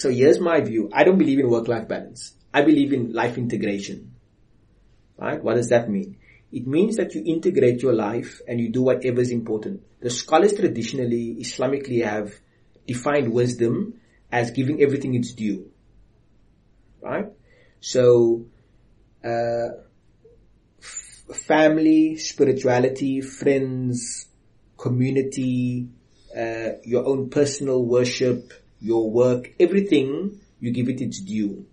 So here's my view. I don't believe in work-life balance. I believe in life integration. Right? What does that mean? It means that you integrate your life and you do whatever is important. The scholars traditionally, Islamically have defined wisdom as giving everything its due. Right? So, uh, f- family, spirituality, friends, community, uh, your own personal worship, your work, everything, you give it its due.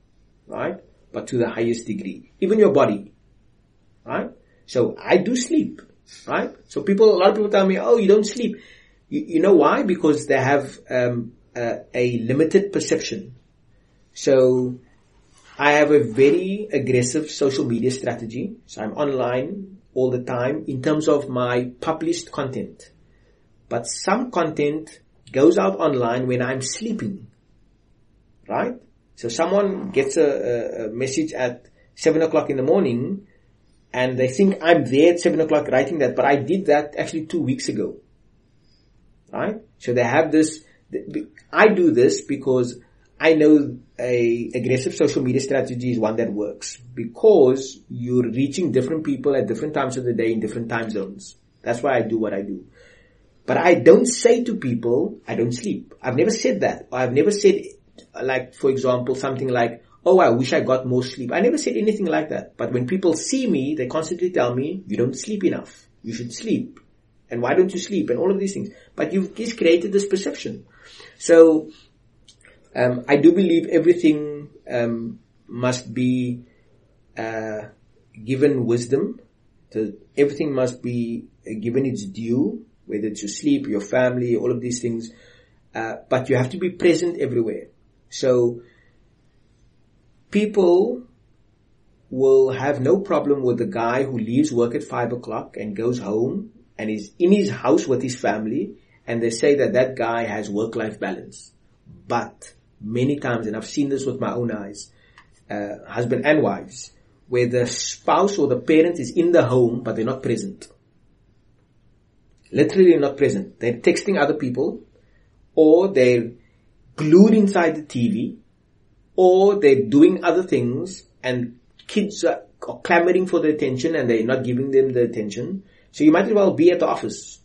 Right? But to the highest degree. Even your body. Right? So I do sleep. Right? So people, a lot of people tell me, oh, you don't sleep. You, you know why? Because they have um, a limited perception. So I have a very aggressive social media strategy. So I'm online all the time in terms of my published content. But some content goes out online when I'm sleeping. Right? So someone gets a, a, message at seven o'clock in the morning and they think I'm there at seven o'clock writing that, but I did that actually two weeks ago. Right? So they have this, I do this because I know a aggressive social media strategy is one that works because you're reaching different people at different times of the day in different time zones. That's why I do what I do. But I don't say to people, I don't sleep. I've never said that. I've never said, like, for example, something like, oh, I wish I got more sleep. I never said anything like that. But when people see me, they constantly tell me, you don't sleep enough. You should sleep. And why don't you sleep? And all of these things. But you've just created this perception. So, um, I do believe everything um, must be uh, given wisdom. Everything must be given its due, whether it's your sleep, your family, all of these things. Uh, but you have to be present everywhere. So people will have no problem with the guy who leaves work at five o'clock and goes home and is in his house with his family and they say that that guy has work-life balance. But many times, and I've seen this with my own eyes, uh, husband and wives, where the spouse or the parent is in the home, but they're not present. Literally not present. They're texting other people, or they're glued inside the TV, or they're doing other things, and kids are, are clamoring for the attention and they're not giving them the attention. So you might as well be at the office.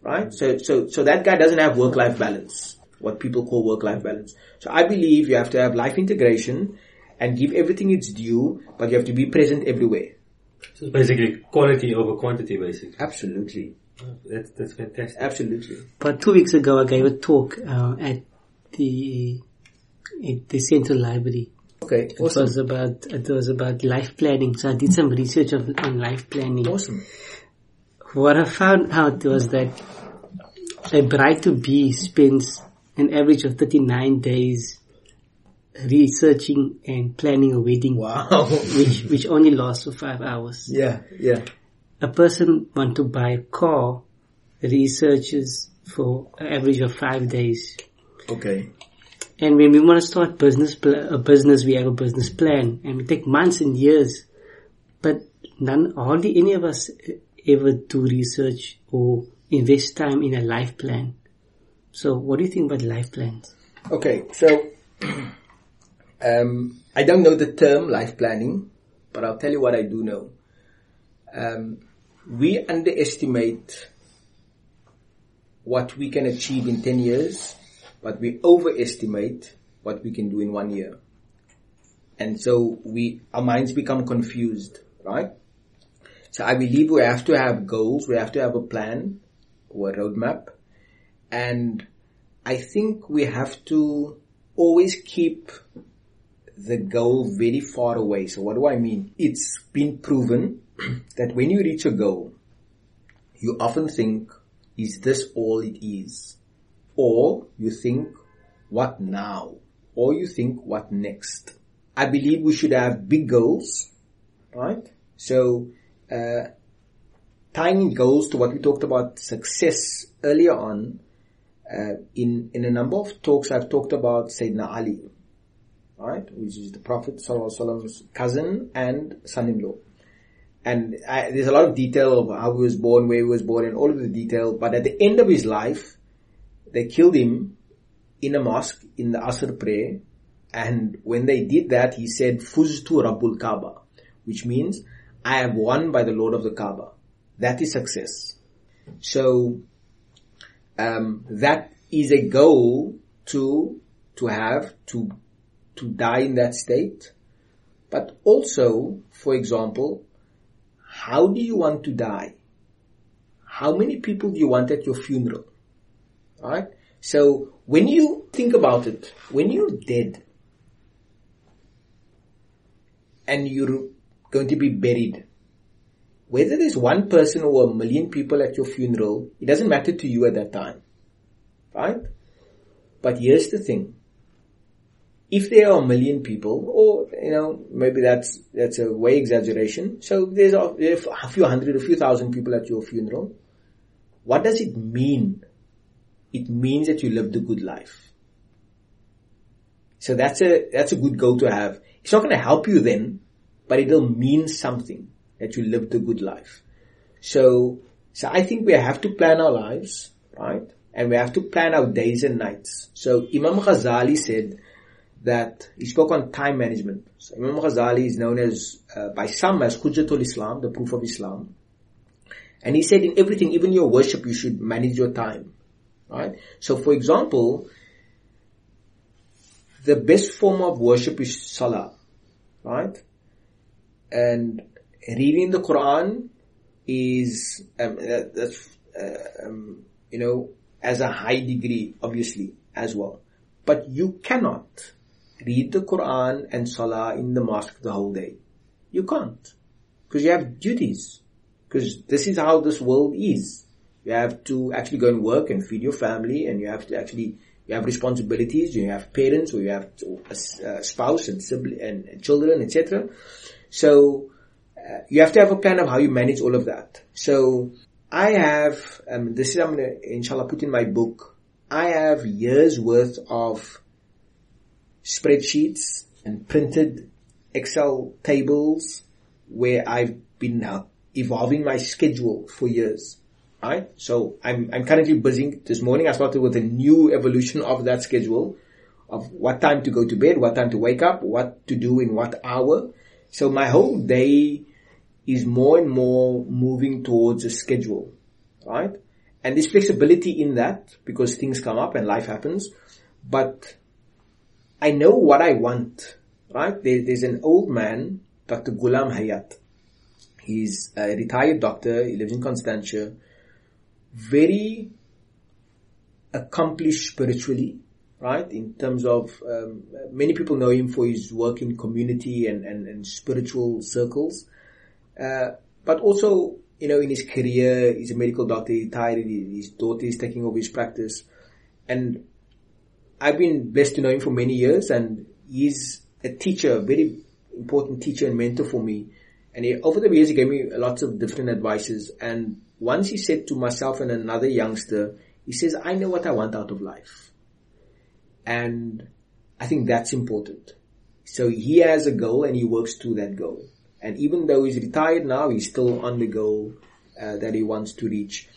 Right? So, so, so that guy doesn't have work-life balance what people call work-life balance. So I believe you have to have life integration and give everything its due, but you have to be present everywhere. So it's basically quality over quantity, basically. Absolutely. Oh, that's that's fantastic. Absolutely. But two weeks ago, I gave a talk uh, at the at the Central Library. Okay, It awesome. was about it was about life planning. So I did some research on, on life planning. Awesome. What I found out was that a bride to be spends an average of 39 days researching and planning a wedding, Wow. which, which only lasts for five hours. yeah, yeah. A person want to buy a car researches for an average of five days. Okay. And when we want to start business, pl- a business, we have a business plan and we take months and years, but none, hardly any of us ever do research or invest time in a life plan. So what do you think about life plans? Okay, so um, I don't know the term life planning, but I'll tell you what I do know. Um, we underestimate what we can achieve in 10 years, but we overestimate what we can do in one year. And so we, our minds become confused, right? So I believe we have to have goals, we have to have a plan or a roadmap, and I think we have to always keep the goal very far away. So what do I mean? It's been proven that when you reach a goal, you often think, is this all it is? Or you think, what now? Or you think, what next? I believe we should have big goals, right? So, uh, tying goals to what we talked about success earlier on, uh, in in a number of talks I've talked about Sayyidina Ali, right, which is the Prophet Prophet's cousin and son-in-law. And I, there's a lot of detail of how he was born, where he was born, and all of the detail. But at the end of his life, they killed him in a mosque in the Asr prayer. And when they did that, he said, Fuztu Rabbul Kaaba, which means I have won by the Lord of the Kaaba. That is success. So, um, that is a goal to, to have, to, to die in that state. But also, for example, how do you want to die? How many people do you want at your funeral? Right? So when you think about it, when you're dead and you're going to be buried, whether there's one person or a million people at your funeral, it doesn't matter to you at that time. Right? But here's the thing. If there are a million people, or, you know, maybe that's, that's a way exaggeration. So there's a, a few hundred, a few thousand people at your funeral. What does it mean? It means that you lived a good life. So that's a, that's a good goal to have. It's not going to help you then, but it'll mean something that you lived a good life. So, so I think we have to plan our lives, right? And we have to plan our days and nights. So Imam Ghazali said that he spoke on time management. So Imam Ghazali is known as, uh, by some as Hujjatul Islam, the proof of Islam. And he said in everything, even your worship, you should manage your time. Right? So for example, the best form of worship is salah. Right? And reading the Quran is, um, that, that's, uh, um, you know, as a high degree, obviously, as well. But you cannot read the Quran and Salah in the mosque the whole day. You can't. Because you have duties. Because this is how this world is. You have to actually go and work and feed your family and you have to actually, you have responsibilities, you have parents or you have a spouse and sibling and children, etc. So, uh, you have to have a plan of how you manage all of that. So, I have, um, this is I'm gonna inshallah put in my book. I have years worth of spreadsheets and printed Excel tables where I've been uh, evolving my schedule for years. Right? So I'm, I'm currently busy. This morning I started with a new evolution of that schedule of what time to go to bed, what time to wake up, what to do in what hour. So my whole day is more and more moving towards a schedule. Right? And there's flexibility in that because things come up and life happens. But I know what I want. Right? There, there's an old man, Dr. Ghulam Hayat. He's a retired doctor. He lives in Constantia. Very accomplished spiritually, right? In terms of, um, many people know him for his work in community and, and, and spiritual circles. Uh, but also, you know, in his career, he's a medical doctor, he retired, his daughter is taking over his practice. And I've been blessed to know him for many years and he's a teacher, a very important teacher and mentor for me. And he, over the years, he gave me lots of different advices. And once he said to myself and another youngster, he says, I know what I want out of life. And I think that's important. So he has a goal and he works to that goal. And even though he's retired now, he's still on the goal uh, that he wants to reach.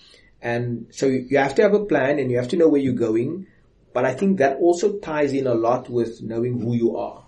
And so you have to have a plan and you have to know where you're going. But I think that also ties in a lot with knowing who you are.